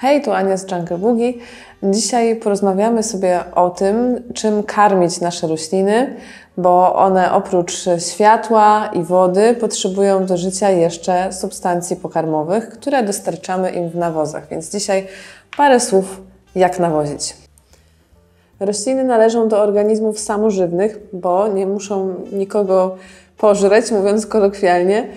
Hej, tu Ania z Jungle Boogie. Dzisiaj porozmawiamy sobie o tym, czym karmić nasze rośliny, bo one oprócz światła i wody potrzebują do życia jeszcze substancji pokarmowych, które dostarczamy im w nawozach. Więc dzisiaj parę słów, jak nawozić. Rośliny należą do organizmów samożywnych, bo nie muszą nikogo pożreć, mówiąc kolokwialnie,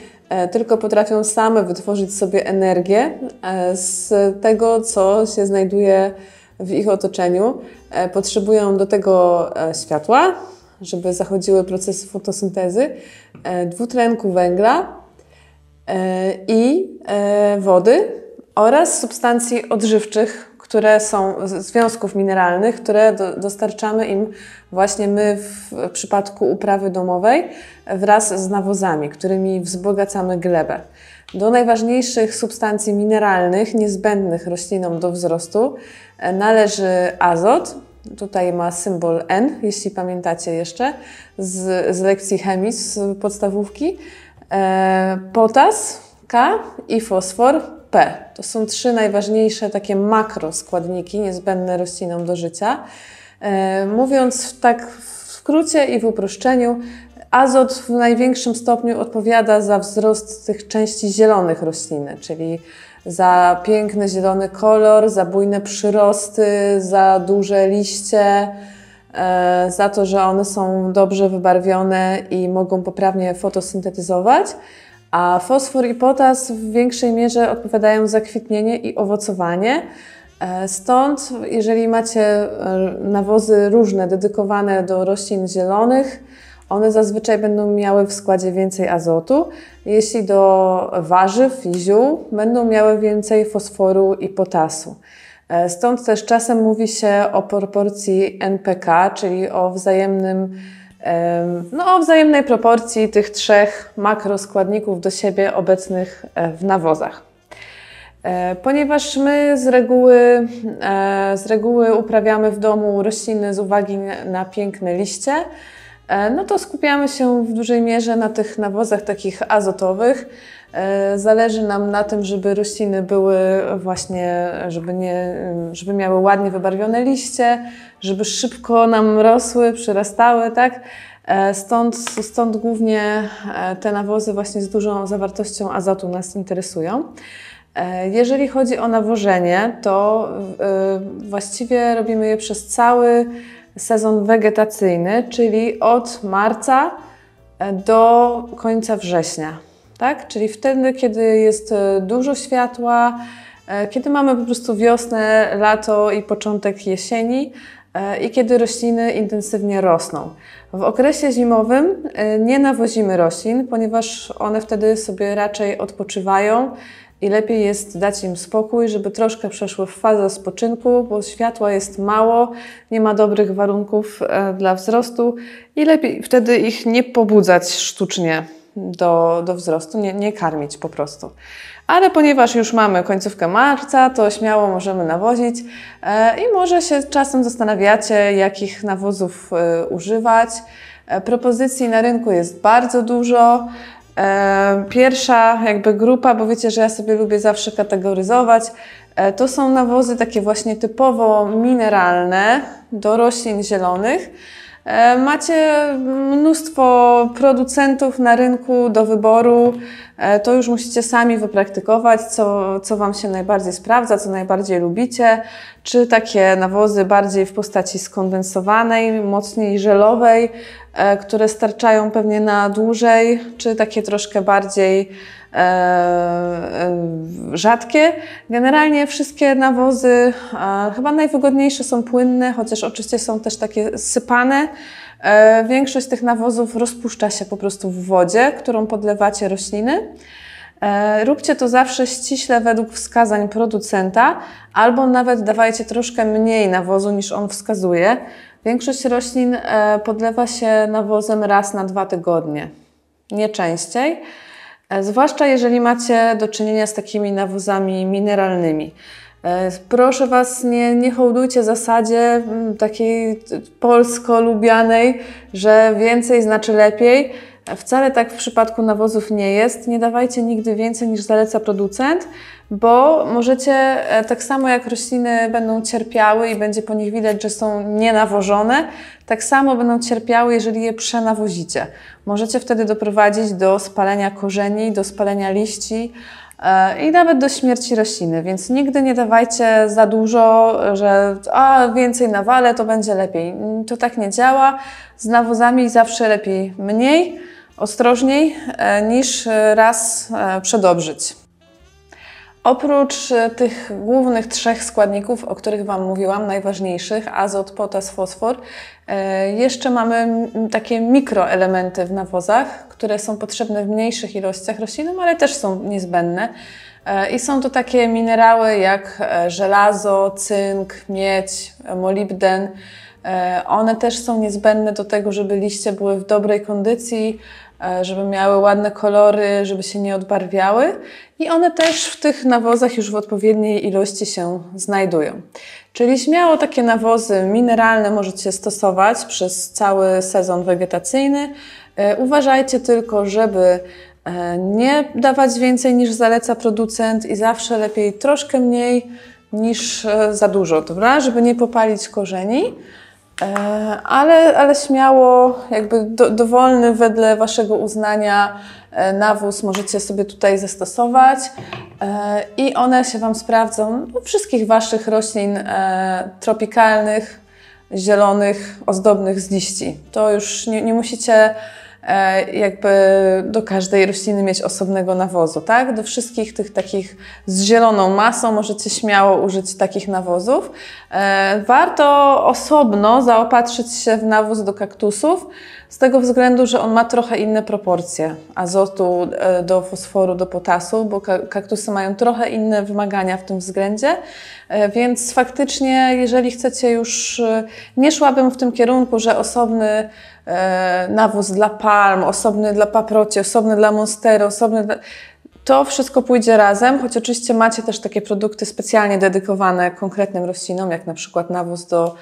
tylko potrafią same wytworzyć sobie energię e, z tego, co się znajduje w ich otoczeniu. E, potrzebują do tego światła, żeby zachodziły procesy fotosyntezy, dwutlenku węgla i wody oraz substancji odżywczych, które są związków mineralnych, które do, dostarczamy im właśnie my w przypadku uprawy domowej wraz z nawozami, którymi wzbogacamy glebę. Do najważniejszych substancji mineralnych niezbędnych roślinom do wzrostu e, należy azot. Tutaj ma symbol N, jeśli pamiętacie jeszcze z, z lekcji chemii z podstawówki. E, potas K i fosfor P. To są trzy najważniejsze takie makroskładniki niezbędne roślinom do życia. E, mówiąc tak w skrócie i w uproszczeniu, azot w największym stopniu odpowiada za wzrost tych części zielonych rośliny, czyli za piękny zielony kolor, za bujne przyrosty, za duże liście, e, za to, że one są dobrze wybarwione i mogą poprawnie fotosyntetyzować a fosfor i potas w większej mierze odpowiadają za kwitnienie i owocowanie. E, stąd, jeżeli macie e, nawozy różne, dedykowane do roślin zielonych, one zazwyczaj będą miały w składzie więcej azotu. Jeśli do warzyw i ziół, będą miały więcej fosforu i potasu. E, stąd też czasem mówi się o proporcji NPK, czyli o wzajemnym no, o wzajemnej proporcji tych trzech makroskładników do siebie obecnych e, w nawozach. E, ponieważ my z reguły, e, z reguły uprawiamy w domu rośliny z uwagi na piękne liście, no to skupiamy się w dużej mierze na tych nawozach takich azotowych. Zależy nam na tym, żeby rośliny były właśnie, żeby, nie, żeby miały ładnie wybarwione liście, żeby szybko nam rosły, przyrastały, tak? E, stąd, stąd głównie e, te nawozy właśnie z dużą zawartością azotu nas interesują. E, jeżeli chodzi o nawożenie, to właściwie robimy je przez cały sezon wegetacyjny, czyli od marca do końca września. Tak? Czyli wtedy, kiedy jest dużo światła, kiedy mamy po prostu wiosnę, lato i początek jesieni, E, i kiedy rośliny intensywnie rosną. W okresie zimowym e, nie nawozimy roślin, ponieważ one wtedy sobie raczej odpoczywają i lepiej jest dać im spokój, żeby troszkę przeszły w fazę spoczynku, bo światła jest mało, nie ma dobrych warunków e, dla wzrostu i lepiej wtedy ich nie pobudzać sztucznie do, do wzrostu, nie, nie karmić po prostu. Ale ponieważ już mamy końcówkę marca, to śmiało możemy nawozić e, i może się czasem zastanawiacie, jakich nawozów e, używać. E, propozycji na rynku jest bardzo dużo. Pierwsza jakby grupa, bo wiecie, że ja sobie lubię zawsze kategoryzować, to są nawozy takie właśnie typowo mineralne do roślin zielonych. E, macie mnóstwo producentów na rynku do wyboru. E, to już musicie sami wypraktykować, co, co Wam się najbardziej sprawdza, co najbardziej lubicie. Czy takie nawozy bardziej w postaci skondensowanej, mocniej żelowej, e, które starczają pewnie na dłużej, czy takie troszkę bardziej E, rzadkie. Generalnie wszystkie nawozy chyba najwygodniejsze są płynne, chociaż oczywiście są też takie sypane. E, większość tych nawozów rozpuszcza się po prostu w wodzie, którą podlewacie rośliny. Róbcie to zawsze ściśle według wskazań producenta, albo nawet dawajcie troszkę mniej nawozu niż on wskazuje. Większość roślin podlewa się nawozem raz na dwa tygodnie, nie częściej. E, zwłaszcza jeżeli macie do czynienia z takimi nawozami mineralnymi. E, proszę Was, nie, nie hołdujcie zasadzie mm, takiej polsko-lubianej, że więcej znaczy lepiej. Wcale tak w przypadku nawozów nie jest. Nie dawajcie nigdy więcej niż zaleca producent, bo możecie, e, tak samo jak rośliny będą cierpiały i będzie po nich widać, że są nienawożone, tak samo będą cierpiały, jeżeli je przenawozicie. Możecie wtedy doprowadzić do spalenia korzeni, do spalenia liści, i nawet do śmierci rośliny, więc nigdy nie dawajcie za dużo, że a więcej nawale to będzie lepiej. To tak nie działa. Z nawozami zawsze lepiej mniej, ostrożniej e, niż raz e, przedobrzyć. Oprócz e, tych głównych trzech składników, o których Wam mówiłam, najważniejszych, azot, potas, fosfor, e, jeszcze mamy takie mikroelementy w nawozach, które są potrzebne w mniejszych ilościach roślinom, ale też są niezbędne. E, I są to takie minerały jak żelazo, cynk, miedź, molibden. One też są niezbędne do tego, żeby liście były w dobrej kondycji, żeby miały ładne kolory, żeby się nie odbarwiały i one też w tych nawozach już w odpowiedniej ilości się znajdują. Czyli śmiało takie nawozy mineralne możecie stosować przez cały sezon wegetacyjny. E, uważajcie tylko, żeby e, nie dawać więcej niż zaleca producent i zawsze lepiej troszkę mniej niż za dużo, dobra? Żeby nie popalić korzeni. E, ale, ale śmiało, jakby do, dowolny wedle Waszego uznania e, nawóz możecie sobie tutaj zastosować e, i one się Wam sprawdzą u wszystkich Waszych roślin tropikalnych, zielonych, ozdobnych z liści. To już nie, nie musicie jakby do każdej rośliny mieć osobnego nawozu, tak? Do wszystkich tych takich z zieloną masą możecie śmiało użyć takich nawozów. E, warto osobno zaopatrzyć się w nawóz do kaktusów, z tego względu, że on ma trochę inne proporcje. Azotu e, do fosforu, do potasu, bo kaktusy mają trochę inne wymagania w tym względzie, więc faktycznie, jeżeli chcecie już, nie szłabym w tym kierunku, że osobny E, nawóz dla palm, osobny dla paproci, osobny dla monstery, osobny dla... To wszystko pójdzie razem, choć oczywiście macie też takie produkty specjalnie dedykowane konkretnym roślinom, jak na przykład nawóz do e,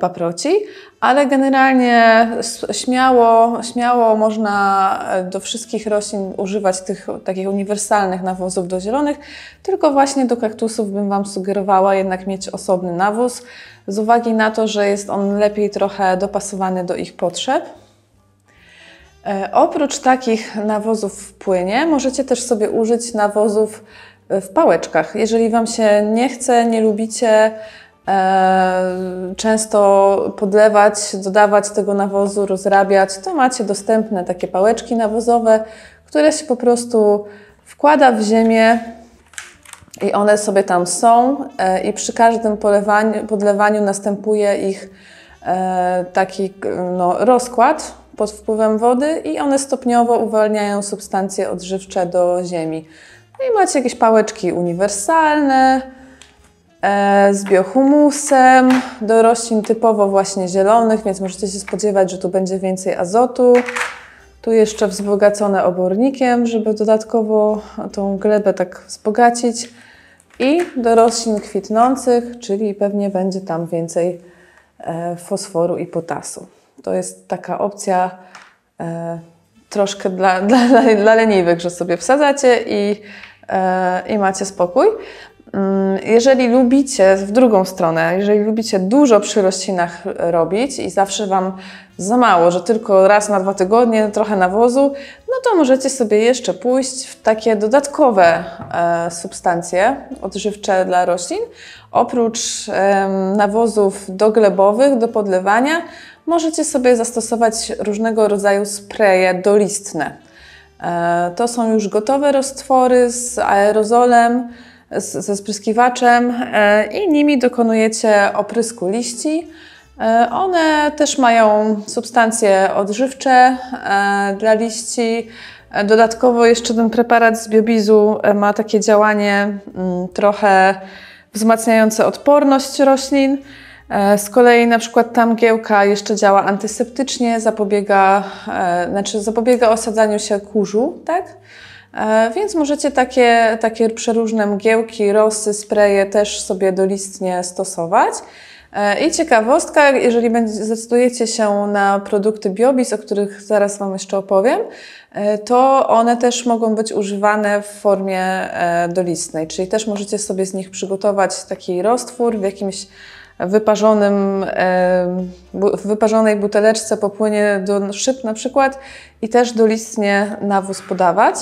paproci, ale generalnie śmiało, śmiało można e, do wszystkich roślin używać tych takich uniwersalnych nawozów do zielonych, tylko właśnie do kaktusów bym Wam sugerowała jednak mieć osobny nawóz, z uwagi na to, że jest on lepiej trochę dopasowany do ich potrzeb. E, oprócz takich nawozów w płynie, możecie też sobie użyć nawozów w pałeczkach. Jeżeli Wam się nie chce, nie lubicie e, często podlewać, dodawać tego nawozu, rozrabiać, to macie dostępne takie pałeczki nawozowe, które się po prostu wkłada w ziemię i one sobie tam są e, i przy każdym polewaniu, podlewaniu następuje ich e, taki no, rozkład pod wpływem wody i one stopniowo uwalniają substancje odżywcze do ziemi. No i macie jakieś pałeczki uniwersalne e, z biohumusem, do roślin typowo właśnie zielonych, więc możecie się spodziewać, że tu będzie więcej azotu. Tu jeszcze wzbogacone obornikiem, żeby dodatkowo tą glebę tak wzbogacić. I do roślin kwitnących, czyli pewnie będzie tam więcej e, fosforu i potasu. To jest taka opcja e, troszkę dla, dla, dla leniwych, że sobie wsadzacie i, e, i macie spokój. Mm, jeżeli lubicie w drugą stronę, jeżeli lubicie dużo przy roślinach robić i zawsze Wam za mało, że tylko raz na dwa tygodnie trochę nawozu, no to możecie sobie jeszcze pójść w takie dodatkowe e, substancje odżywcze dla roślin. Oprócz nawozów doglebowych do podlewania, możecie sobie zastosować różnego rodzaju spreje dolistne. E, to są już gotowe roztwory z aerozolem, ze spryskiwaczem e, i nimi dokonujecie oprysku liści. E, one też mają substancje odżywcze e, dla liści. Dodatkowo jeszcze ten preparat z biobizu ma takie działanie mm, trochę wzmacniające odporność roślin. Z kolei na przykład ta mgiełka jeszcze działa antyseptycznie, zapobiega, znaczy zapobiega osadzaniu się kurzu, tak? E, więc możecie takie, takie przeróżne mgiełki, rosy, spreje też sobie dolistnie stosować. I ciekawostka, jeżeli zdecydujecie się na produkty Biobis, o których zaraz Wam jeszcze opowiem, to one też mogą być używane w formie dolistnej, czyli też możecie sobie z nich przygotować taki roztwór w jakimś wyparzonym, w wyparzonej buteleczce popłynie do szyb na przykład i też dolistnie nawóz podawać.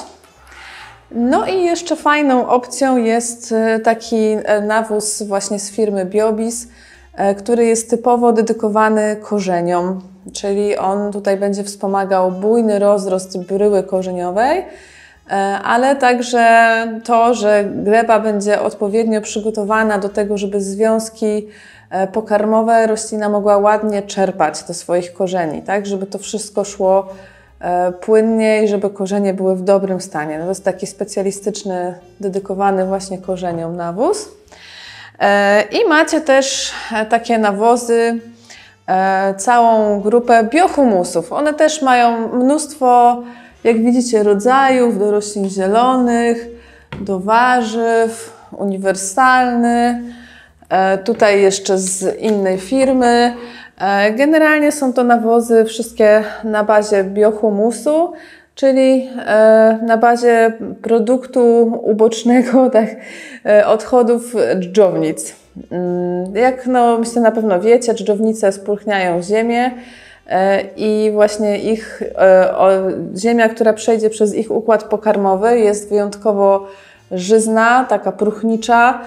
No i jeszcze fajną opcją jest e, taki e, nawóz właśnie z firmy Biobis, e, który jest typowo dedykowany korzeniom, czyli on tutaj będzie wspomagał bujny rozrost bryły korzeniowej, ale także to, że gleba będzie odpowiednio przygotowana do tego, żeby związki pokarmowe roślina mogła ładnie czerpać do swoich korzeni, tak, żeby to wszystko szło płynnie i żeby korzenie były w dobrym stanie. No to jest taki specjalistyczny, dedykowany właśnie korzeniom nawóz. E, I macie też e, takie nawozy, całą grupę biohumusów. One też mają mnóstwo, jak widzicie, rodzajów do roślin zielonych, do warzyw, uniwersalny. Tutaj jeszcze z innej firmy. E, generalnie są to nawozy wszystkie na bazie biohumusu, czyli e, na bazie produktu ubocznego tak, e, odchodów dżdżownic. Mm, jak no, myślę na pewno wiecie, dżdżownice spulchniają ziemię i właśnie ich ziemia, która przejdzie przez ich układ pokarmowy jest wyjątkowo żyzna, taka próchnicza,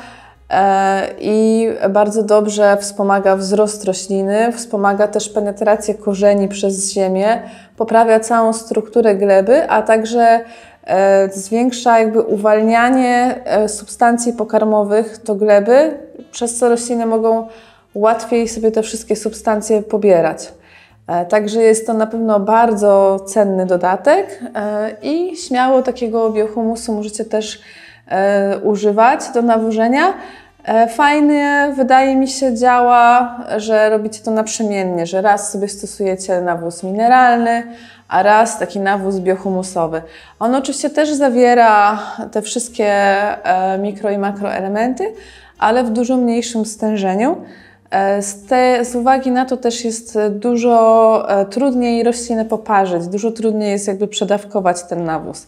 i bardzo dobrze wspomaga wzrost rośliny, wspomaga też penetrację korzeni przez ziemię, poprawia całą strukturę gleby, a także e, zwiększa jakby uwalnianie e, substancji pokarmowych do gleby, przez co rośliny mogą łatwiej sobie te wszystkie substancje pobierać. Także jest to na pewno bardzo cenny dodatek i śmiało takiego biohumusu możecie też używać do nawożenia. E, fajnie, wydaje mi się, działa, że robicie to naprzemiennie, że raz sobie stosujecie nawóz mineralny, a raz taki nawóz biohumusowy. On oczywiście też zawiera te wszystkie e, mikro i makroelementy, ale w dużo mniejszym stężeniu. E, z, te, z uwagi na to też jest dużo trudniej rośliny poparzyć, dużo trudniej jest jakby przedawkować ten nawóz.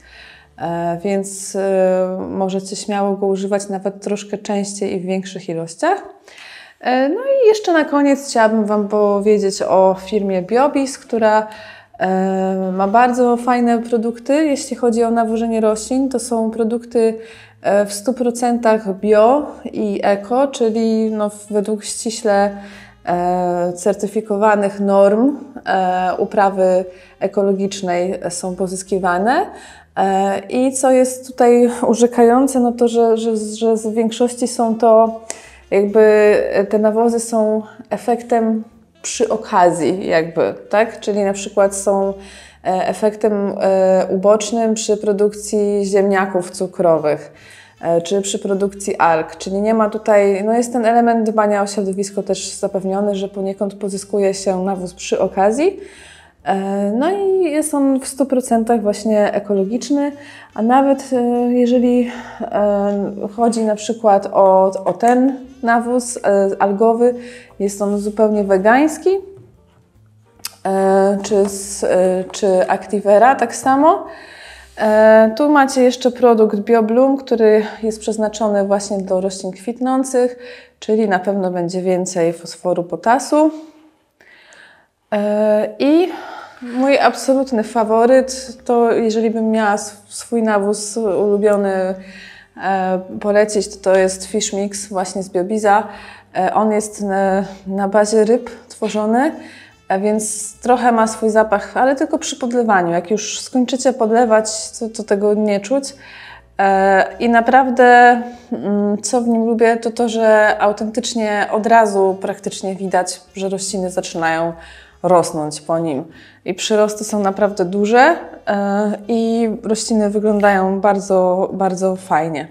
E, więc e, możecie śmiało go używać nawet troszkę częściej i w większych ilościach. E, no i jeszcze na koniec chciałabym Wam powiedzieć o firmie Biobis, która ma bardzo fajne produkty, jeśli chodzi o nawożenie roślin. To są produkty w 100% bio i eko, czyli no według ściśle certyfikowanych norm uprawy ekologicznej są pozyskiwane. E, I co jest tutaj urzekające, no to, że, że, że w większości są to jakby te nawozy są efektem przy okazji, jakby, tak? Czyli na przykład są e, efektem e, ubocznym przy produkcji ziemniaków cukrowych czy przy produkcji alg, czyli nie ma tutaj, no jest ten element dbania o środowisko też zapewniony, że poniekąd pozyskuje się nawóz przy okazji, E, no i jest on w 100% właśnie ekologiczny, a nawet e, jeżeli e, chodzi na przykład o, o ten nawóz algowy, jest on zupełnie wegański, czy, czy Activera tak samo. Tu macie jeszcze produkt BioBloom, który jest przeznaczony właśnie do roślin kwitnących, czyli na pewno będzie więcej fosforu, potasu. I Mój absolutny faworyt to, jeżeli bym miała swój nawóz ulubiony e, polecić, to to jest Fish Mix właśnie z Biobiza. E, on jest na, na bazie ryb tworzony, więc trochę ma swój zapach, ale tylko przy podlewaniu. Jak już skończycie podlewać, to, to tego nie czuć. E, I naprawdę, mm, co w nim lubię, to to, że autentycznie od razu praktycznie widać, że rośliny zaczynają rosnąć po nim. I przyrosty są naprawdę duże e, i rośliny wyglądają bardzo, bardzo fajnie.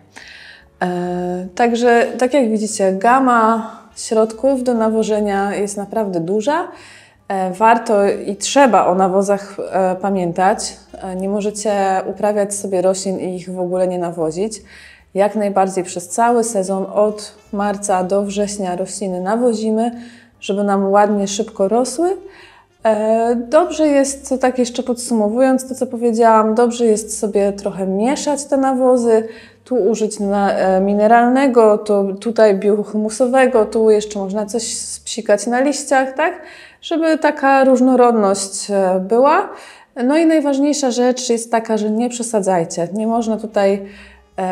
E, także, tak jak widzicie, gama środków do nawożenia jest naprawdę duża. E, warto i trzeba o nawozach pamiętać. Nie możecie uprawiać sobie roślin i ich w ogóle nie nawozić. jak najbardziej przez cały sezon, od marca do września rośliny nawozimy, żeby nam ładnie, szybko rosły. E, dobrze jest, tak jeszcze podsumowując to, co powiedziałam, dobrze jest sobie trochę mieszać te nawozy, tu użyć e, mineralnego, to tutaj biohumusowego, tu jeszcze można coś spsikać na liściach, tak? Żeby taka różnorodność e, była. No i najważniejsza rzecz jest taka, że nie przesadzajcie. Nie można tutaj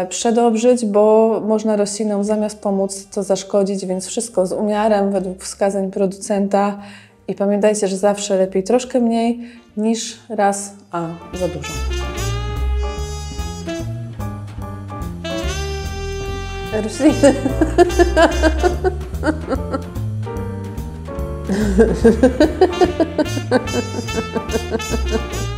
przedobrzyć, bo można roślinom zamiast pomóc to zaszkodzić, więc wszystko z umiarem według wskazań producenta i pamiętajcie, że zawsze lepiej troszkę mniej niż raz, a za dużo. Rośliny.